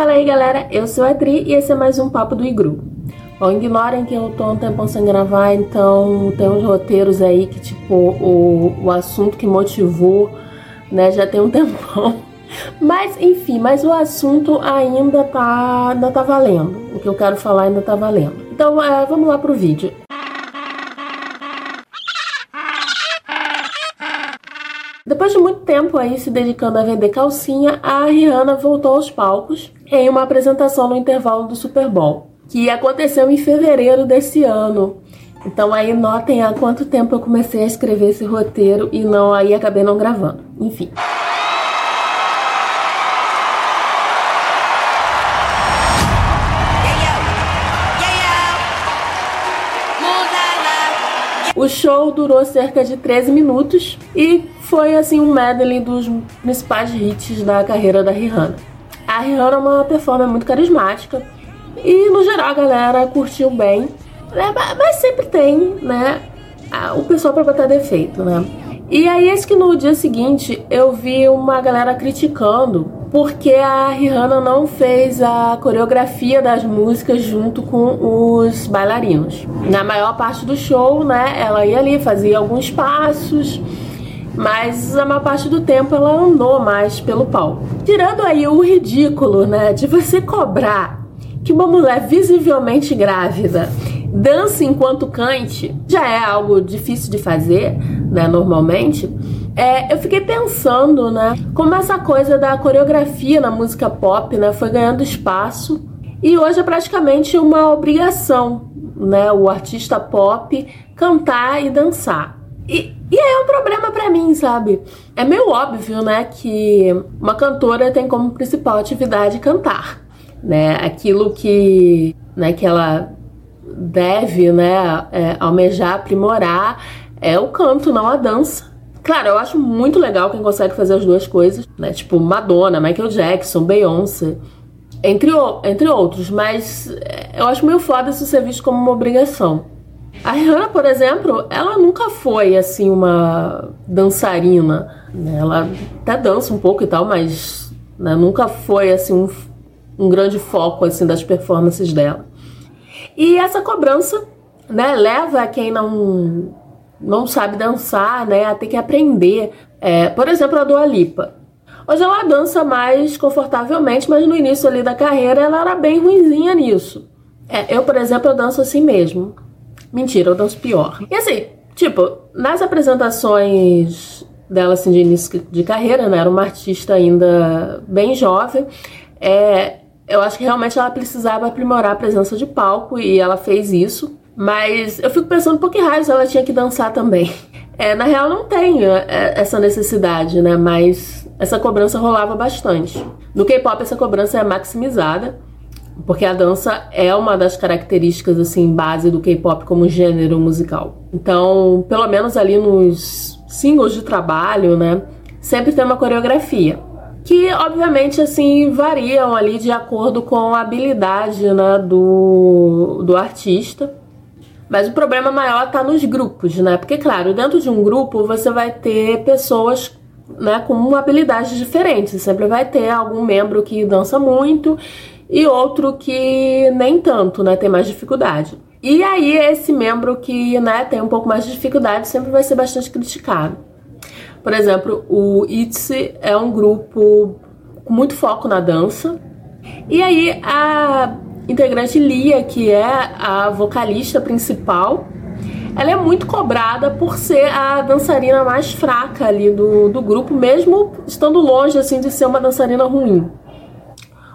Fala aí galera, eu sou a Adri e esse é mais um Papo do Igru. Bom, ignorem que eu tô um tempão sem gravar, então tem uns roteiros aí que tipo, o, o assunto que motivou, né, já tem um tempão. Mas enfim, mas o assunto ainda tá, ainda tá valendo. O que eu quero falar ainda tá valendo. Então é, vamos lá pro vídeo. Depois de muito tempo aí se dedicando a vender calcinha, a Rihanna voltou aos palcos em uma apresentação no intervalo do Super Bowl, que aconteceu em fevereiro desse ano. Então aí notem há quanto tempo eu comecei a escrever esse roteiro e não aí acabei não gravando. Enfim. O show durou cerca de 13 minutos e foi assim um medley dos principais hits da carreira da Rihanna. A Rihanna é uma performer muito carismática e no geral a galera curtiu bem, né? mas sempre tem, né, o pessoal para botar defeito, né? E aí, esse que no dia seguinte eu vi uma galera criticando porque a Rihanna não fez a coreografia das músicas junto com os bailarinos. Na maior parte do show, né, ela ia ali, fazia alguns passos, mas a maior parte do tempo ela andou mais pelo palco. Tirando aí o ridículo, né, de você cobrar que uma mulher visivelmente grávida dança enquanto cante já é algo difícil de fazer, né, normalmente. É, eu fiquei pensando, né, como essa coisa da coreografia na música pop, né, foi ganhando espaço e hoje é praticamente uma obrigação, né, o artista pop cantar e dançar. E, e é um problema para mim, sabe? É meio óbvio, né, que uma cantora tem como principal atividade cantar, né? Aquilo que, né, que ela deve, né, é, almejar, aprimorar é o canto, não a dança. Claro, eu acho muito legal quem consegue fazer as duas coisas, né? Tipo Madonna, Michael Jackson, Beyoncé, entre, entre outros, mas é, eu acho meio foda isso ser visto como uma obrigação. A Rihanna, por exemplo, ela nunca foi assim uma dançarina. Né? Ela até dança um pouco e tal, mas né, nunca foi assim um, um grande foco assim das performances dela. E essa cobrança, né, leva quem não não sabe dançar, né, a ter que aprender. É, por exemplo, a Dua Lipa. Hoje ela dança mais confortavelmente, mas no início ali da carreira ela era bem ruinzinha nisso. É, eu, por exemplo, eu danço assim mesmo. Mentira, eu danço pior. E assim, tipo, nas apresentações dela assim de início de carreira, né, era uma artista ainda bem jovem, é, eu acho que realmente ela precisava aprimorar a presença de palco e ela fez isso. Mas eu fico pensando por que raios ela tinha que dançar também. É, na real, não tem é, essa necessidade, né? Mas essa cobrança rolava bastante. No K-pop, essa cobrança é maximizada, porque a dança é uma das características, assim, base do K-pop como gênero musical. Então, pelo menos ali nos singles de trabalho, né? Sempre tem uma coreografia que obviamente assim variam ali de acordo com a habilidade né, do, do artista. Mas o problema maior está nos grupos, né? Porque, claro, dentro de um grupo você vai ter pessoas né, com habilidades diferentes. Sempre vai ter algum membro que dança muito e outro que nem tanto, né? Tem mais dificuldade. E aí, esse membro que né, tem um pouco mais de dificuldade sempre vai ser bastante criticado. Por exemplo, o ITZY é um grupo com muito foco na dança. E aí a integrante Lia, que é a vocalista principal, ela é muito cobrada por ser a dançarina mais fraca ali do, do grupo, mesmo estando longe assim de ser uma dançarina ruim.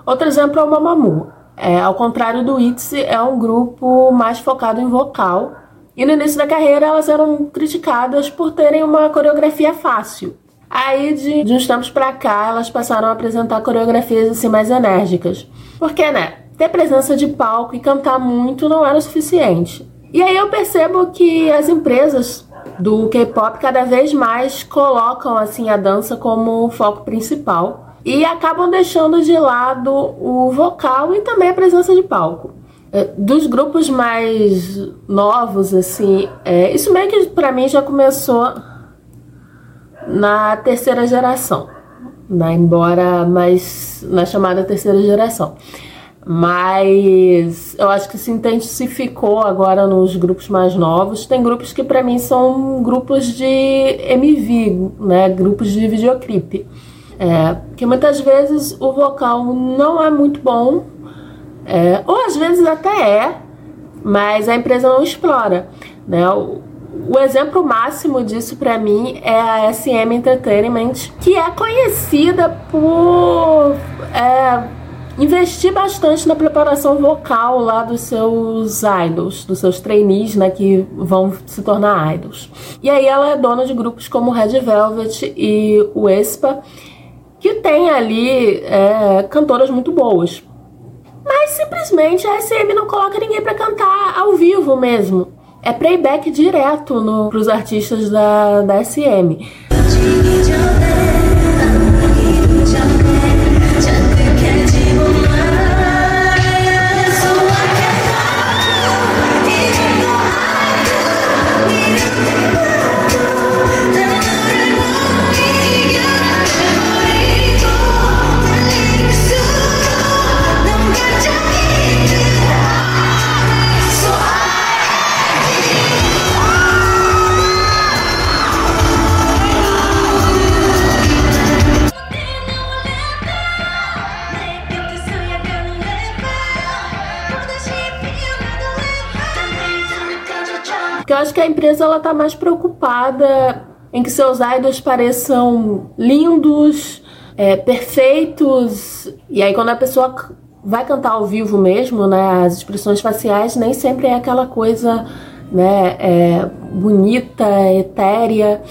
Outro exemplo é o Mamamoo. É, ao contrário do ITZY, é um grupo mais focado em vocal e no início da carreira elas eram criticadas por terem uma coreografia fácil. Aí de, de uns tempos pra cá elas passaram a apresentar coreografias assim mais enérgicas. Porque, né, ter presença de palco e cantar muito não era o suficiente. E aí eu percebo que as empresas do K-pop cada vez mais colocam assim a dança como foco principal e acabam deixando de lado o vocal e também a presença de palco. É, dos grupos mais novos, assim, é, isso meio que para mim já começou na terceira geração. né? embora mais na chamada terceira geração. Mas eu acho que se intensificou agora nos grupos mais novos. Tem grupos que para mim são grupos de MV, né? Grupos de videoclipe. É, que muitas vezes o vocal não é muito bom, é, ou às vezes até é, mas a empresa não explora. Né? O, o exemplo máximo disso para mim é a SM Entertainment, que é conhecida por é, investir bastante na preparação vocal lá dos seus idols, dos seus trainees, né, que vão se tornar idols. E aí ela é dona de grupos como Red Velvet e o Espa, que tem ali é, cantoras muito boas. Mas simplesmente a SM não coloca ninguém para cantar ao vivo mesmo. É playback direto no, pros artistas da, da SM. Eu acho que a empresa ela tá mais preocupada em que seus idols pareçam lindos, é, perfeitos. E aí quando a pessoa vai cantar ao vivo mesmo, né, as expressões faciais nem sempre é aquela coisa, né, é, bonita, etérea.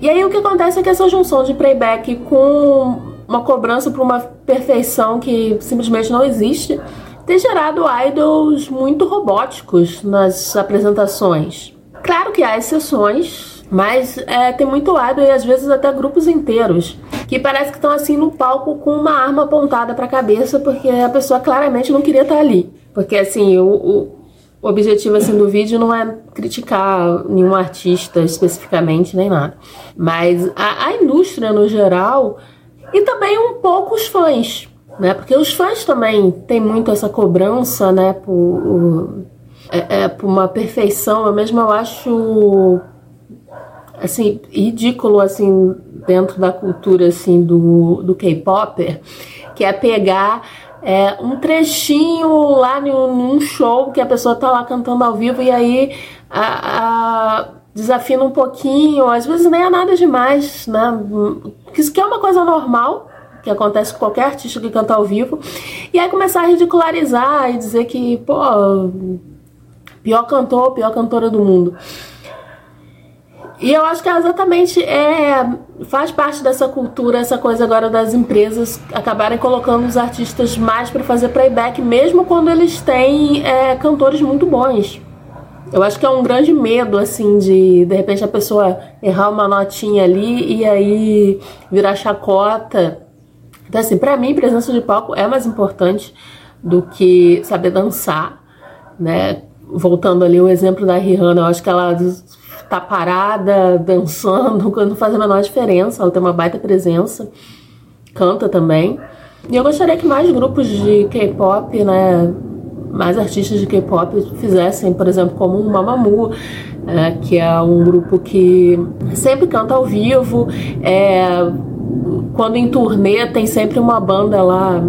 E aí o que acontece é que essa junção de playback com uma cobrança para uma perfeição que simplesmente não existe tem gerado idols muito robóticos nas apresentações. Claro que há exceções, mas é, tem muito lado e às vezes até grupos inteiros que parece que estão assim no palco com uma arma apontada para a cabeça porque a pessoa claramente não queria estar ali. Porque assim, o, o, o objetivo assim do vídeo não é criticar nenhum artista especificamente nem nada, mas a, a indústria no geral e também um pouco os fãs, né? Porque os fãs também têm muito essa cobrança, né, por é, é, uma perfeição, eu mesmo eu acho assim ridículo assim dentro da cultura assim do, do K-pop, que é pegar é, um trechinho lá num show que a pessoa tá lá cantando ao vivo e aí a, a, desafina um pouquinho, às vezes nem é nada demais, né? Isso que é uma coisa normal, que acontece com qualquer artista que canta ao vivo, e aí começar a ridicularizar e dizer que, pô, Pior cantor, pior cantora do mundo. E eu acho que é exatamente é, faz parte dessa cultura, essa coisa agora das empresas acabarem colocando os artistas mais para fazer playback, mesmo quando eles têm é, cantores muito bons. Eu acho que é um grande medo, assim, de de repente a pessoa errar uma notinha ali e aí virar chacota. Então, assim, pra mim, presença de palco é mais importante do que saber dançar, né? Voltando ali o exemplo da Rihanna, eu acho que ela tá parada, dançando, não faz a menor diferença, ela tem uma baita presença, canta também. E eu gostaria que mais grupos de K-pop, né, mais artistas de K-pop fizessem, por exemplo, como o Mamamoo, é, que é um grupo que sempre canta ao vivo, é, quando em turnê tem sempre uma banda lá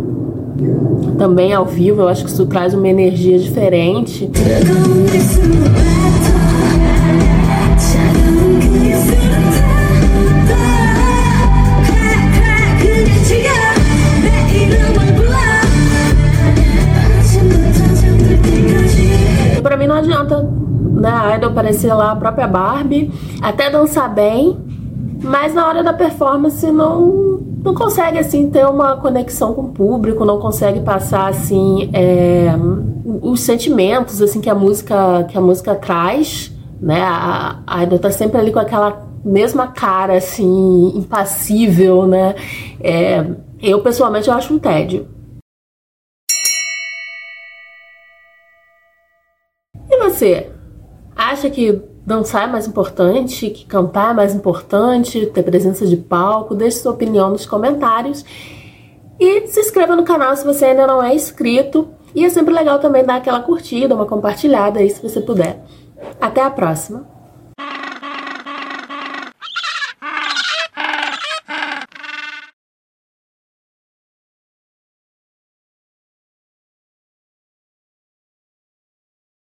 também ao vivo, eu acho que isso traz uma energia diferente. Pra mim não adianta né, a Idol aparecer lá a própria Barbie, até dançar bem, mas na hora da performance não não consegue assim ter uma conexão com o público, não consegue passar assim é, os sentimentos assim que a música que a música traz, né? A, a tá sempre ali com aquela mesma cara assim impassível, né? É, eu pessoalmente eu acho um tédio. E você acha que dançar é mais importante, que cantar é mais importante, ter presença de palco. Deixe sua opinião nos comentários. E se inscreva no canal se você ainda não é inscrito. E é sempre legal também dar aquela curtida, uma compartilhada aí se você puder. Até a próxima!